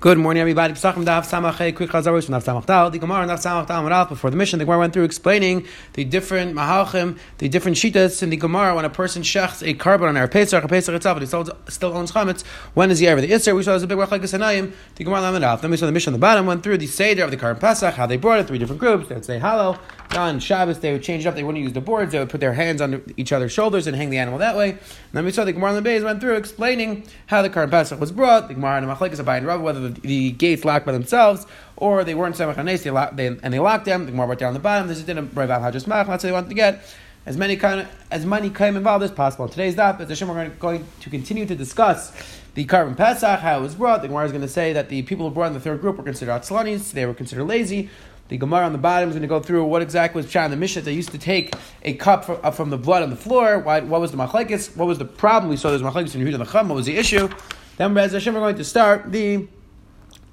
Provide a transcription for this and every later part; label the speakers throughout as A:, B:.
A: Good morning, everybody. Daf Daf The Daf Before the mission, the Gemara went through explaining the different mahalchim, the different shitas in the Gemara when a person shechs a korban on our Pesach, a Pesach itself, but he still, still owns chametz. When is he ever the Isser? We saw there's a big a Sanayim. The Gemara Lamed Then we saw the mission on the bottom went through the seder of the korban Pesach, how they brought it, three different groups. They would say hallow. On Shabbos, they would change it up. They wouldn't use the boards. They would put their hands on each other's shoulders and hang the animal that way. And then we saw the Gemara Lamed went through explaining how the korban Pesach was brought. The Gemara and the Machlekes Abaye and Rav whether the, the gates locked by themselves, or they weren't Semach Hanes, they, locked, they and they locked them. The Gemara wrote down the bottom. This is a Rav Hajjas Mach. That's what they wanted to get as many kind as many kaim involved as possible. In today's daf, as Hashem, we're going to continue to discuss the korban pesach, how it was brought. The Gemara is going to say that the people who brought in the third group were considered atzlanis, they were considered lazy. The Gemara on the bottom is going to go through what exactly was in the Mishnah. They used to take a cup from, uh, from the blood on the floor. Why, what was the machlekes? What was the problem? We saw there's machlekes in Yehuda the Chum. What was the issue? Then, as Hashem, we're going to start the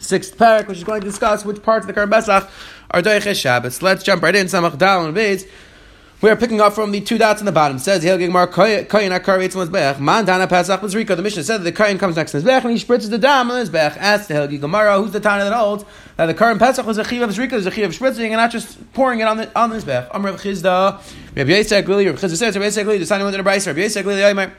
A: sixth parak, which is going to discuss which parts of the Karban Pesach are Doiches Shabbos. Let's jump right in. Samach Dal and Beis. We are picking up from the two dots on the bottom. It says Hil Gigmar Koyin Akar Mizbech. Mandana Pesach was The mission said that the Koyin comes next to Mizbech and he spritzes the dam on Mizbech. Ask the Hil Gigmar, oh, who's the Tana that holds that the Karim Pesach was a Chiv of Zrika, was a Chiv of spritzing and not just pouring it on the on the Mizbech. Chisda. Rabbi Yitzchak Lili. Rabbi Chisda says Rabbi Yitzchak Lili. The Sani went the Bryce. Rabbi Yitzchak Lili.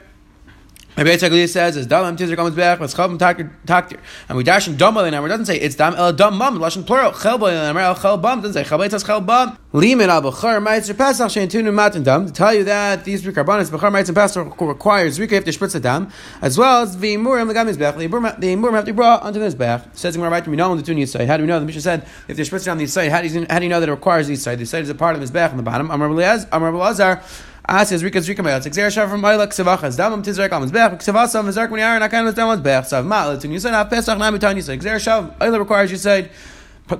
A: Rabbi Yitzchak says, "As dalam tizer comes back, let's chavim taktir." And we dash in dam elinamar doesn't say it's dam el dam mum lashon plural chel elinamar el chel bam doesn't say chel beitas chel bam limin al bechar ma'itzer pesach shein tunu matan dam to tell you that these carbonates bechar ma'itzer pesach requires zrika have to spritz the dam as well as the murim the gamis bech the murim have to be brought onto this bech says in right we know the two side how do we know? The Mishnah said if they're spritzed on the side how do you know that it requires these side the side is a part of his bech on the bottom. Amar Lazar Ashes Rika Zrika Mayat. Xer Shav from Ayla Ksevachas. Damam Tizrek Amaz Bech. Ksevasa Mazark When Yaran Akan Damaz Bech. Sav Ma'alit. And you said Pesach Namitan. You said Xer Shav. Ayla requires you said.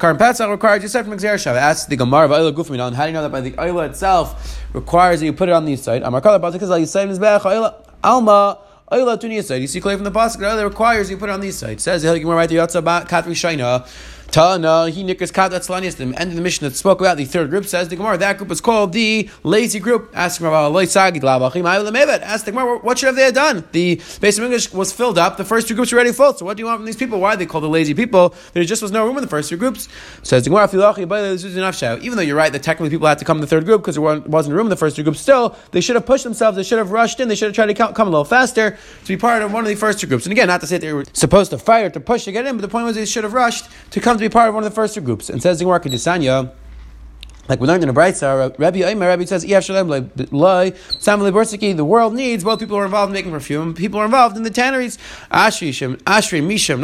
A: Karim Pesach requires you said from Xer Shav. Ask the Gemara of Ayla Gufminon. How do you know that by the Ayla itself requires that you put it on the side? Amar Kala Bazikaz you say in Bech. Ayla Alma. Ayla Tunia side. You see clear from the Pasuk. Ayla requires you put it on these sides. Says the Hilgim right there. Yatsa Katri Shaina. Tana, he nikas kat that's lanias. The end of the mission that spoke about the third group says the Gemara. That group is called the lazy group. Ask Gemara, Ask the Gemara, what should have they have done? The base of English was filled up. The first two groups were already full. So what do you want from these people? Why are they called the lazy people? There just was no room in the first two groups. Says the Gemara, the even though you're right that technically people had to come in the third group because there wasn't room in the first two groups. Still, they should have pushed themselves. They should have rushed in. They should have tried to come, a little faster to be part of one of the first two groups. And again, not to say they were supposed to fire to push to get in, but the point was they should have rushed to come to be part of one of the first two groups. And says the Gemara Kedisanya, like we learned in the Braytza, Rabbi Aimer, Rabbi says, the world needs both people who are involved in making perfume, people who are involved in the tanneries. Ashri, Ashri, Misham.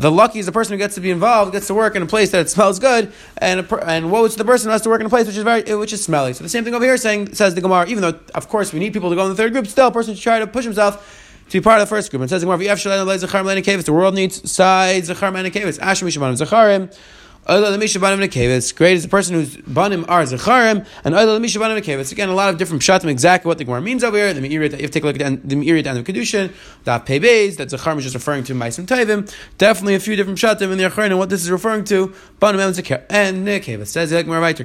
A: The lucky is the person who gets to be involved, gets to work in a place that smells good, and and woe to the person who has to work in a place which is very which is smelly. So the same thing over here saying says the Gemara, even though of course we need people to go in the third group, still a person should try to push himself to be part of the first group. It says the world needs sides Zachar and Kavis. Ashim Mishabanim Zacharim. Oila Lemishabanim Nekevis. Great is the person whose banim are Zacharim, and Oila Lemishabanim Nekevis. Again, a lot of different pshatim exactly what the Gemara means over here. The Me'irit, if you take a look at the Me'irit and the Kedushin, that Pebez, that Zacharim is just referring to Maisim Tavim. Definitely a few different pshatim in the Acharim, and what this is referring to, banim and Zacharim. And Nekevis. Says the Gemara right.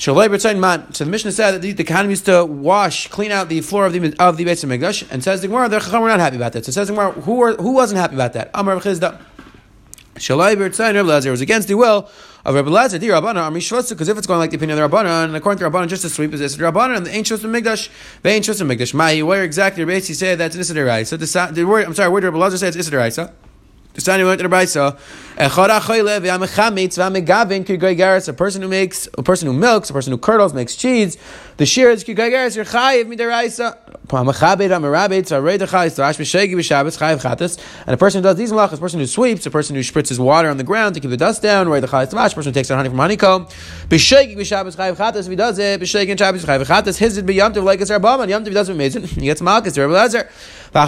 A: So the Mishnah said that the, the Kohanim used to wash, clean out the floor of the of the Beit Hamikdash, and says the Gemara, the Chacham were not happy about that. So says the Gemara, who were, who wasn't happy about that? Amar Chisda. Shalai Bertzayin Rebbe Lazar was against the will of Rebbe Lazar, the Rabbana, Ami Shvotza, because if it's going like the opinion of the Rabbana, and according to the Rabbana, just to sweep is this the Rabbana, and the ain't Shvotza Migdash, they ain't Shvotza Migdash. Mai, where exactly Rebbe say that's an Isidarai? The, the word, I'm sorry, where did Rebbe Lazar say it's Isidarai? Sani went to the Brisa. Eh, a person who makes, a person who milks, a person who curdles, makes cheese. The shear is. You're midaraisa. The. And a person who does these malachas, a person who sweeps, a person who spritzes water on the ground to keep the dust down. The. A person who takes out honey from honeycomb. If he does it. His yomtiv like it's rabbaman. Yomtiv he does it. He gets malchus. Rebbe Lezer. All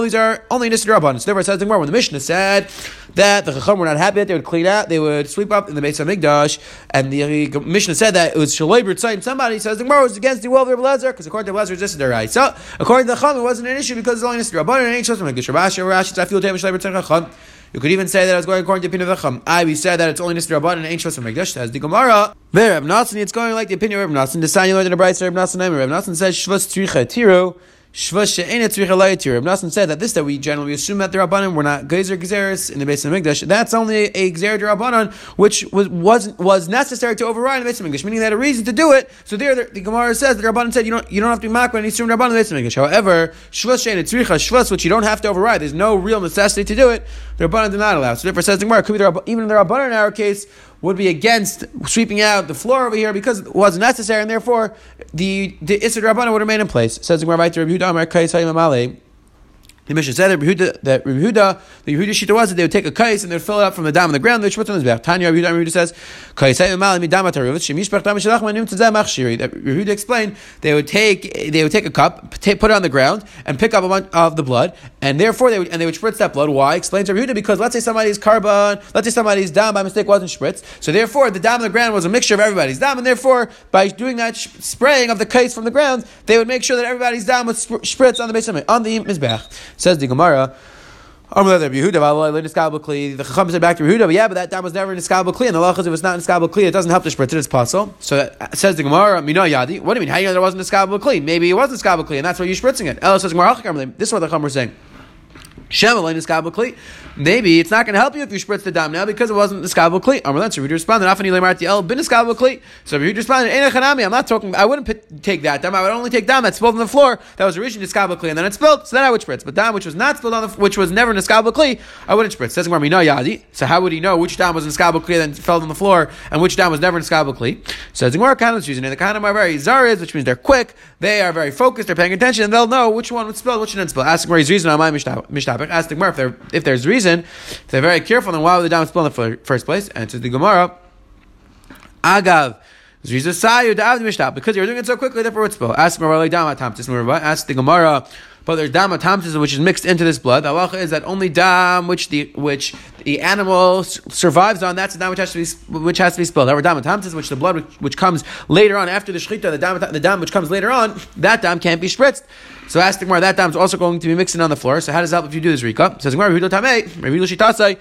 A: these are only Nisr Rabban. So therefore, it says the when the Mishnah said that the Chacham were not happy that they would clean out, they would sweep up in the base of Migdash, and the Mishnah said that it was Shalay B'Tzayin. Somebody says the Gemara was against the will of Rebbe Lezer, because according to Lezer, it's just right. So, according to the Chacham, it wasn't an issue because it's only Nisr Rabban and ain't Shosam Migdash. Rashi, Rashi, I feel Shalay B'Tzayin Chacham. You could even say that I was going according to the opinion of the. I we said that it's only Nisr Rabban and ain't Shos Megdash. As the Gemara, there Reb Nassan, it's going like the opinion of Reb Nassan. The sign you learned in the Brayse Reb Nassan. Reb Nassan says Shvus Tricha Tiru. Nassim said that this that we generally assume that the Rabbanim were not Gezer Gezeris in the base of Mikdash. That's only a Gezer Rabbanon, which was was was necessary to override the base of Mikdash, meaning they had a reason to do it. So there, the, the Gemara says that the Rabbanon said you don't you don't have to be makra any Yisurim Rabbanon in the base of Mikdash. However, Shvus Shein Tzricha Shvus, which you don't have to override, there's no real necessity to do it. The Rabbanon did not allow. So therefore, says the Gemara, could be the, even the Rabbanon in our case would be against sweeping out the floor over here because it wasn't necessary, and therefore the the Issad Rabbana would remain in place. Says the Gemara, to Rabbi the Mishnah said that Rehuda, that Rehuda, the Rehuda Shita was that they would take a kais and they'd fill it up from the dam on the ground. They would on his back. Tanya Rehuda, Rehuda says. That Rehuda explained they would take they would take a cup, put it on the ground, and pick up a bunch of the blood, and therefore they would and they would spritz that blood. Why? Explains Rehuda because let's say somebody's korban, let's say somebody's dam by mistake wasn't spritzed, so therefore the dam on the ground was a mixture of everybody's dam, and therefore by doing that sh- spraying of the kais from the ground, they would make sure that everybody's dam was sp- spritz on the base on the mizbech. Says the Gemara. The Chacham said back to Yehuda, but yeah, but that dam was never in Iskabel Kli, and the Lachas, it was not in Iskabel Kli, it doesn't help the Spritz, it, it's possible. So that says the Gemara, Mina Yadi, what do you mean? How do you know there wasn't Iskabel Kli? Maybe it wasn't Iskabel Kli, and that's why you're spritzing it. Ella says, This is what the Chacham was saying. Maybe it's not going to help you if you spritz the dam now because it wasn't the skabel kli. Amar so Rehuda responded, "Afani lemarti bin skabel kli." So Rehuda responded, "Ein I'm not talking. I wouldn't take that dam. I would only take dam that spilled on the floor. That was originally skabel kli, and then it spilled. So then I would spritz. But dam which was not spilled on the, which was never in skabel kli, I wouldn't spritz. Says Gemara, yadi. So how would he know which dam was in skabel kli and fell on the floor, and which dam was never in skabel kli? Says Gemara, kind of using. The kind are very zaris, which means they're quick. They are very focused. They're paying attention, and they'll know which one would spill, which one didn't spill. Ask Gemara's reason on my mishtabek. Ask the Gemara if, if there's reason, if they're very careful, then why would the dam spill in the first place? To the Gemara, Agav. Because you're doing it so quickly, therefore it's spill. Ask the Gemara, but there's dam tamtis which is mixed into this blood. The halacha is that only dam which the which the animal survives on, that's the dam which has to be which has to be spilled. However, dam tamtis, which the blood which, which, comes later on after the shechita, the dam the dam which comes later on, that dam can't be spritzed. So ask the Gemara, that dam is also going to be mixing on the floor. So how does that help if you do this rika? Says Gemara, Rehudo Tamei, Rehudo Shitasai.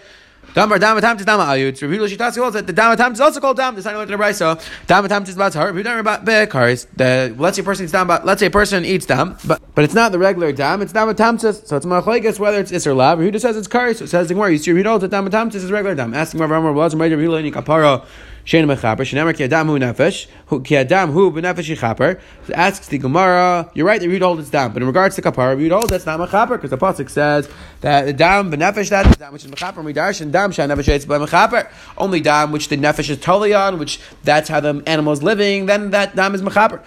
A: Damar dam tam tis dama ayut. Rabbi Yehuda Shitasi holds that the dam tam is also called dam. The sign of the brayso. Dam tam tis batzar. Rabbi Yehuda about bekaris. The let's say a person eats dam, but let's say a person eats dam, but but it's not the regular dam. It's dam tam tis. So it's machlekes whether it's is or lav. Rabbi Yehuda says it's karis. So it says the Gemara. You see, Rabbi Yehuda holds that dam tam tis is regular dam. Asking Rav Amar, was Rabbi Yehuda any kapara. Shein mechaper. Shenemer ki adam hu nefesh. Ki adam hu b'nefesh yichaper. Asks the Gemara. You're right. The Rehuda holds it's dam, but in regards to kapara, holds that's not mechaper because the pasuk says that the dam b'nefesh that is dam which is mechaper. Midarsh and dam shan nefesh by mechaper. Only dam which the nefesh is totally on, which that's how the animal is living. Then that dam is mechaper.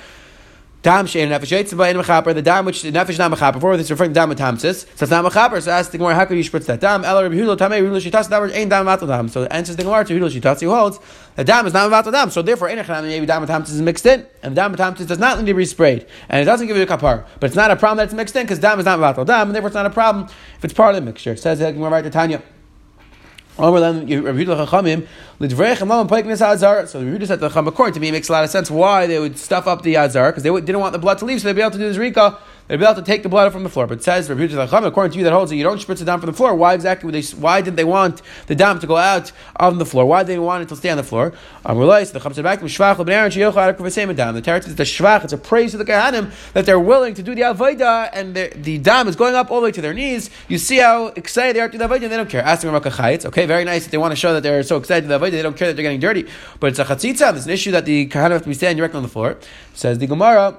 A: Dam shein nefesh yitzba in mechaper. The dam which the nefesh not mechaper. For this referring to dam tamsis. So it's not mechaper. So ask the Gemara, how could you spritz that dam? Ela Rabbi Hulo tamei Hulo shitas. Word ain't dam matal dam. So the answers the Gemara to Hulo shitas. He holds the dam is not matal dam. So therefore, in maybe dam tamsis is mixed in, and dam tamsis does not need to be sprayed, and it doesn't give you a kapar. But it's not a problem that it's mixed in because dam is not matal dam, and therefore it's not a problem if it's part of the mixture. It says uh, the Gemara right to Tanya. So the Yehuda said the Chacham, according to me, it makes a lot of sense why they would stuff up the Azar, because they didn't want the blood to leave, so they'd be able to do this Rika they'd be able to take the blood from the floor. But it says, according to you that holds that you don't spritz it down from the floor, why exactly would they, why didn't they want the dam to go out on the floor? Why did they want it to stay on the floor? Um, the Teretz is the Shvach, it's a praise to the Kahanim that they're willing to do the Avodah and the dam is going up all the way to their knees. You see how excited they are to the Avodah and they don't care. Ask them Okay, very nice that they want to show that they're so excited to the Avodah, they don't care that they're getting dirty. But it's a Chatzitza, there's an issue that the Kahanim have to be standing directly on the floor. Says the Gemara,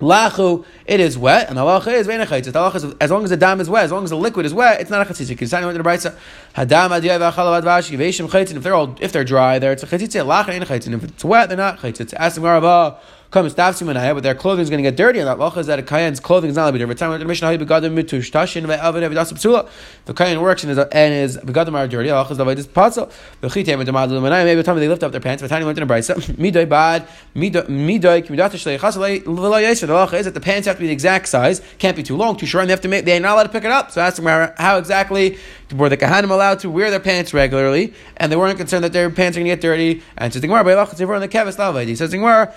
A: Lachu, it is wet, and halacha is veinachayitz. The halacha is as long as the dam is wet, as long as the liquid is wet, it's not a chatzitz. Because the brayso, hadam adiyah v'achalav advash yiveshim chayitzin. If they're all, if they're dry, there it's a chatzitz. Lacha ain't a. If it's wet, they're not chayitzin. Ask the comes stafsim but their clothing is going to get dirty. And that lacha is that a kayan's clothing is not going to be dirty. Every time the kayan works and his and his begadim are dirty. Lacha is the avodas patzal. And. Maybe the time they lift up their pants. But tiny went in a brayse. Midoy bad. Midoy kimidat. The lacha is that the pants have to be the exact size. Can't be too long, too short. And they have to make. They're not allowed to pick it up. So ask them how exactly were the kahanim allowed to wear their pants regularly, and they weren't concerned that their pants are going to get dirty. And so the Gemara by lacha on the kevis lavay. He says the Gemara,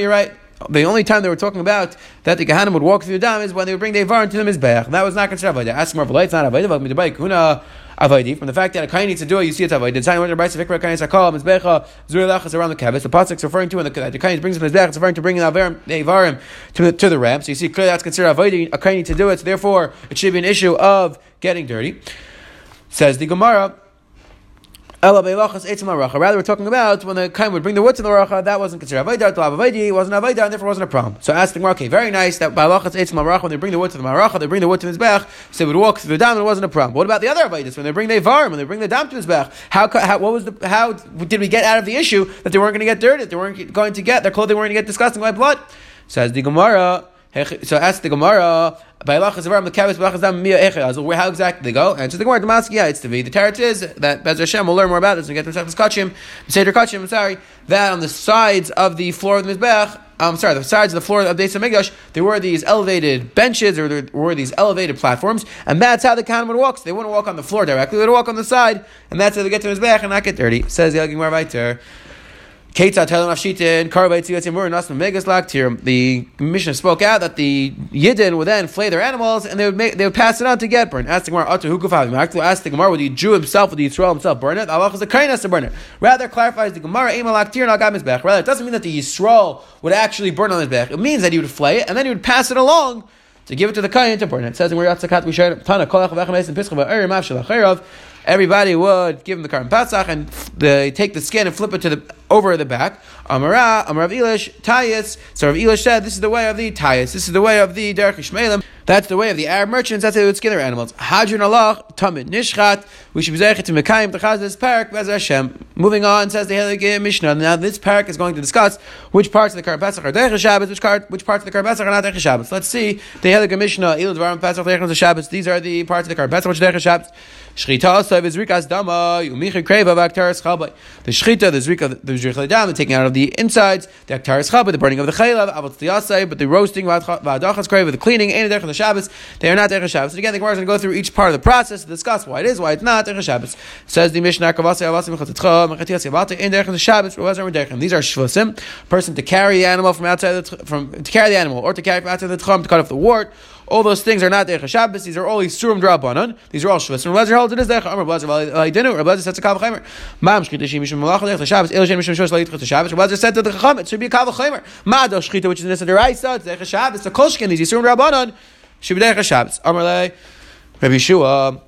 A: you're right. the only time they were talking about that the Gehanim would walk through the dam is when they would bring the Ivar into the Mizbeach. That was not considered Avodah. Ask more of it's not Avodah, Kuna. Avodah. From the fact that a kain needs to do it, you see it's Avodah. The time when the Brisa Fikra kain sakal mizbecha zurelachas around the kavis. The pasuk referring to when the, the kain brings the mizbech. It's referring to bringing the avarim to the, to the ram. So you see clearly that's considered Avodah. A kain needs to do it. So therefore, it should be an issue of getting dirty. Says the Gemara. Rather, we're talking about when the kain would bring the wood to the racha, that wasn't considered avodah. To avodah wasn't avodah, and therefore wasn't a problem. So ask the Gemara, okay, very nice that by lachas eitz maracha, when they bring the wood to the maracha, they bring the wood to the mizbech, so they would walk through the dam, and it wasn't a problem. What about the other avodas when they bring the varim, when they bring the dam to the mizbech? How, how what was the how did we get out of the issue that they weren't going to get dirty, they weren't going to get their clothing weren't going to get disgusting by blood? Says the Gemara. So ask the Gemara. How exactly they go? Answer the Gemara. Damask, yeah, it's to be. The teretz is that Bez Hashem will learn more about this and get themselves kachim, Seder kachim. I'm sorry that on the sides of the floor of the mizbech. I'm sorry, the sides of the floor of the Mikdash, there were these elevated benches or there were these elevated platforms, and that's how the Kohen would walk. So they wouldn't walk on the floor directly; they would walk on the side, and that's how they get to his back and not get dirty. Says the Gemara Vayter. The Mishnah spoke out that the Yidden would then flay their animals and they would they would pass it on to get burned. Ask the Gemara, Ask the Gemara, would the Jew himself, would the Yisrael himself burn it? Allah is Kain has to burn it. Rather clarifies the Gemara, Rather, it doesn't mean that the Yisrael would actually burn on his back. It means that he would flay it and then he would pass it along to give it to the Kain to burn it. It says in Yatzak we share Tana, Kolach Vechem Pischa everybody would give him the Karm Pasach and they take the skin and flip it to the over the back. Amara, Amarav Elish, Tayas. So Rav Elish said, This is the way of the Tayas. This is the way of the Derech Ishmaelim. That's the way of the Arab merchants. That's how they would skin their animals. Hadron Allah, Tamid Nishchat. We should be zeichet to Mekayim Techaz this parak, Bez Hashem. Moving on, says the Helig Mishnah. Now this parak is going to discuss which parts of the Karm Pesach are Derech Shabbos, which, part, which parts of the Karm Pesach are not Derech Shabbos. Let's see. The Helig Mishnah, Ilad Varam Pesach, Derech Shabbos. These are the parts of the Karm Pesach, which are Derech Shabbos. Shchita asav is rikas dama kreva v'aktaris chabay. The shchita, the zrika, the zrika dam, the taking out of the insides, the aktaris chabay, the burning of the chaylav, avat the but the roasting v'adachas kreva, the cleaning, and the Shabbos, they are not derech Shabbos. And again, the Gemara is going to go through each part of the process to discuss why it is, why it's not derech Shabbos. Says the Mishnah, kavasi avasi mechatitcha, mechatiyas yavata, in derech Shabbos, These are shvusim, person to carry the animal from outside the, from to carry the animal or to carry from outside the tchum to cut off the wart all those things are not Derech Shabbos. These are all Yisurim Drabanan. These are all Shabbos. And Rabbi holds it is Derech Amar Blazer Validinu. Rabbi uh, Blazer sets a Kav Chaimer. Mam Shchita Shim Mishum Malach Derech Shabbos. El Shem Mishum Shosh Lalit Shabbos. Rabbi Blazer said to the Chacham, it should be a Kav Chaimer. Ma Do Shchita, which is this Deraisa, it's Derech Shabbos. The Kolshkin, these Yisurim Drabanan, should be Derech Shabbos. Amar Le, Rabbi Shua.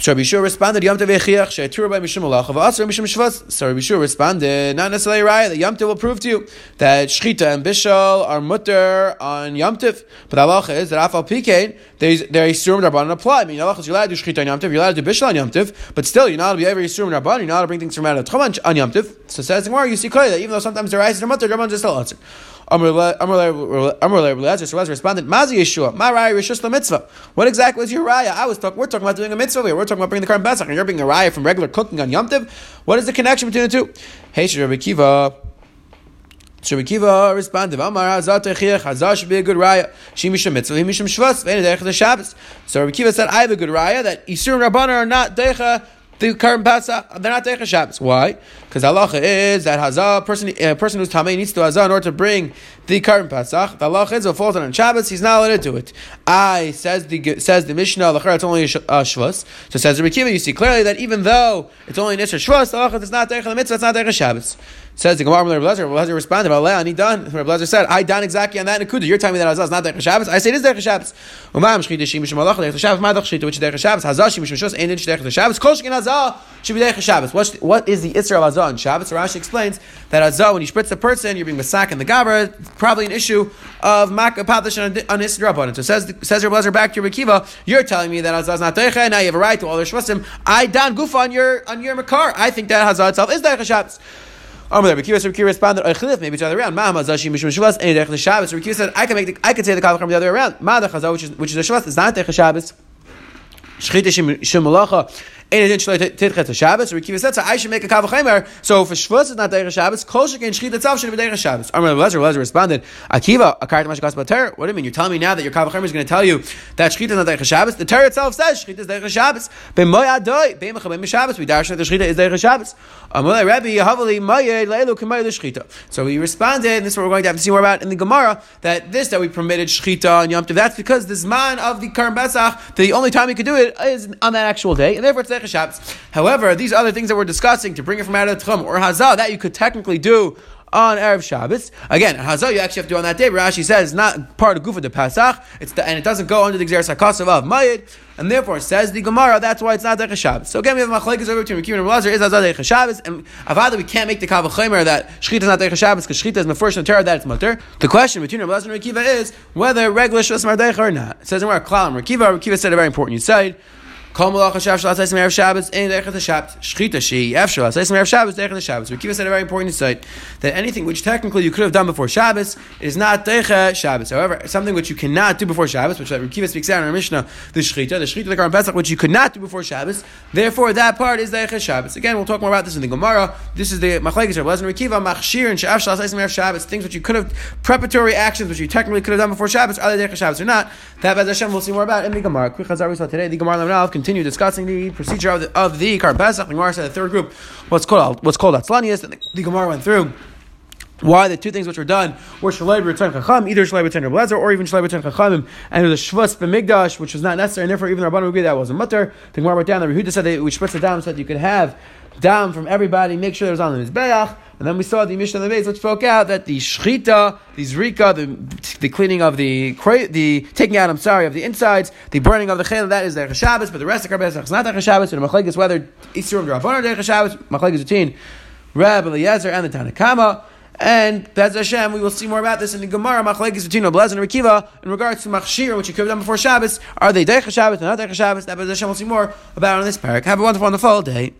A: So Rabbi Shua responded, Yom Tov Echiach, She'atur by Mishum Malach, of Asr Mishum Shvas. So Rabbi Shua responded, not necessarily right, that Yom Tov will prove to you that Shchita and Bishal are mutter on Yom Tov. But Allah is that Afal Pikein, is they're Yisurim Rabban apply. I mean, Allah is you're allowed to do Shchita on Yom Tov, you're allowed to do Bishal on Yom Tov, but still, you're not allowed to be every Yisurim Rabban, you're not allowed to bring things from out of Tchum on Yom Tov. So says the Gemara, you see clearly that even though sometimes they're Isis mutter, Rabban just still answer. Amr responded, Mazi Yeshua, Ma Raya Rishus mitzvah. What exactly was your Raya? I was talking, we're talking about doing a mitzvah here. We're talking about bringing the Karm Pesach, and you're bringing a Raya from regular cooking on Yom Tiv. What is the connection between the two? Hey, Rabbi Kiva. Rabbi Kiva responded, Amar Hazat Echiach, Hazat should be a good raya. She Mishum Mitzvah, Mishum Shvas, Vein Derech Shabbos. So Rabbi Kiva said, I have a good raya that Isur and Rabbana are not Decha the current Pesach, they're not Teicha Shabbos. Why? Because halacha is that Hazah, person, a person who's Tamei needs to Hazah in order to bring the current Pesach. The is if falls on Shabbos, he's not allowed to do it. I, says the says the Mishnah, the it's only a uh, Shvus. So says the Rekiva, you see clearly that even though it's only an Isra Shvus, the halacha is not Teicha the mitzvah, it's not Teicha Shabbos. Says the Gemara, Rabbi Lezer, Rabbi Lezer responded, "Ani done." Rabbi Lezer said, "I done exactly on that Nakuda. You're telling me that Hazah is not Derech Shabbos. I say it is Derech Shabbos. Umam shchita shim mishum malach Derech Shabbos. Madach shchita which Derech Shabbos. Hazah shim mishum shos ain't Derech Shabbos. Kol shkin Hazah should be Derech Shabbos. What what is the Isra of Hazah on Shabbos? Rashi explains that Hazah when you spritz the person, you're being masak in the gabra. Probably an issue of mak padish on on Isra Rabbanon. So says says Rabbi Lezer back to your Kiva. You're telling me that Hazah is not Derech. Now you have a right to all their shvasim. I don gufa on your on your makar. I think that Hazah itself is Derech Shabbos. Amr Rabbi Kiva, Rabbi responded, "Echilif, maybe it's the other way around. Ma Mazashi Mishum Shabbos, any Derech Shabbos." Rabbi Kiva said, "I can make, the, I can say the Kavacham the other way around. Ma the Chazal, which is which is the Shabbos, is not Derech Shabbos." Shchita Shemulacha In addition, Tidchet to Shabbos. Rekiva said, so I should make a Kavachemer. So if a Shvus is not Deir Shabbos, Kol Shekin Shchit itself should be Deir Shabbos. Amr Lezer, Lezer responded, Akiva, Akart Mashakas Bater. What do you mean? You're telling me now that your Kavachemer is going to tell you that Shchit is not Deir Shabbos? The Torah itself says Shchit is Deir Shabbos. B'moy Adoi, B'mechabim Shabbos. We dash that the Shchita is Deir Shabbos. Amr Rebbe, Yahavali, Maye, Leilu, K'may Shchita. So he responded, and this is what we're going to have to see more about in the Gemara, that this that we permitted Shchita on Yom Tov, that's because the Zman of the Karm Pesach, the only time you could do it is on that actual day, and therefore it's Shabbos. However, these other things that we're discussing to bring it from out of the Tchum or Hazah, that you could technically do on Erev Shabbos. Again, Hazah you actually have to do on that day. Rashi says not part of Gufa de Pasach, it's the, and it doesn't go under the Sakasav of Mayid, and therefore says the Gemara, that's why it's not Dech Shabbos. So again, we have Machlekes over between Rekiv and Blazer, is Hazah Dech Shabbos, and Avada we can't make the Kavachemer that Shechita is not Dech Shabbos, because Shechita is Mefurish and Torah, that it's Mutter. The question between Blazer and Rekiva is whether regular Shvas Mardech or not. It says in our Klalam, Rekiva, Rekiva said a very important said, Kol malach hashav shal me'erev Shabbos in derech Shabbos. Shchita she efshal atzayis me'erev Shabbos derech. Rekiva said a very important insight that anything which technically you could have done before Shabbos is not derech Shabbos. However, something which you cannot do before Shabbos, which Rekiva speaks out in our Mishnah, the shchita, the shchita the Karm Pesach, which you could not do before Shabbos. Therefore, that part is derech Shabbos. Again, we'll talk more about this in the Gemara. This is the machlekes Rav Lezer Rekiva machshir and she'af shal me'erev Shabbos. Things which you could have preparatory actions which you technically could have done before Shabbos, are they derech Shabbos or not? That Bez Hashem we'll see more about in the Gemara. Quick chazar we saw today. The Gemara Lamanav continue discussing the procedure of the, of the Karm Pesach. The Gemara said the third group, what's called what's called Atzlanias, and the, the Gemara went through why the two things which were done were Shalai B'Retain Chacham, either Shalai B'Retain Reblezer or even Shalai B'Retain Chachamim, and a Shvus B'Migdash, which was not necessary, and therefore even the Rabbanon agreed that wasn't mutter. The Gemara went down, the Rehuda said that we split the down so that you could have down from everybody, make sure there was on the Mizbeach, and then we saw the Mishnah of the base, which spoke out that the Shchita, the Zrika, the, the cleaning of the, the taking out, I'm sorry, of the insides, the burning of the Chel, that is the Shabbos, but the rest of the Karbesach is not the Shabbos, and the Machlek is whether Isurim the Rabbanon or the Shabbos, Machlek is routine, Rab Eliezer and the Tanakama, and Bez Hashem, we will see more about this in the Gemara. Machlekes between Oblez and Rekiva in regards to Machshir, which you could have done before Shabbos. Are they Deich Shabbos or not Deich Shabbos? That Bez Hashem will see more about on this parak. Have a wonderful, wonderful day.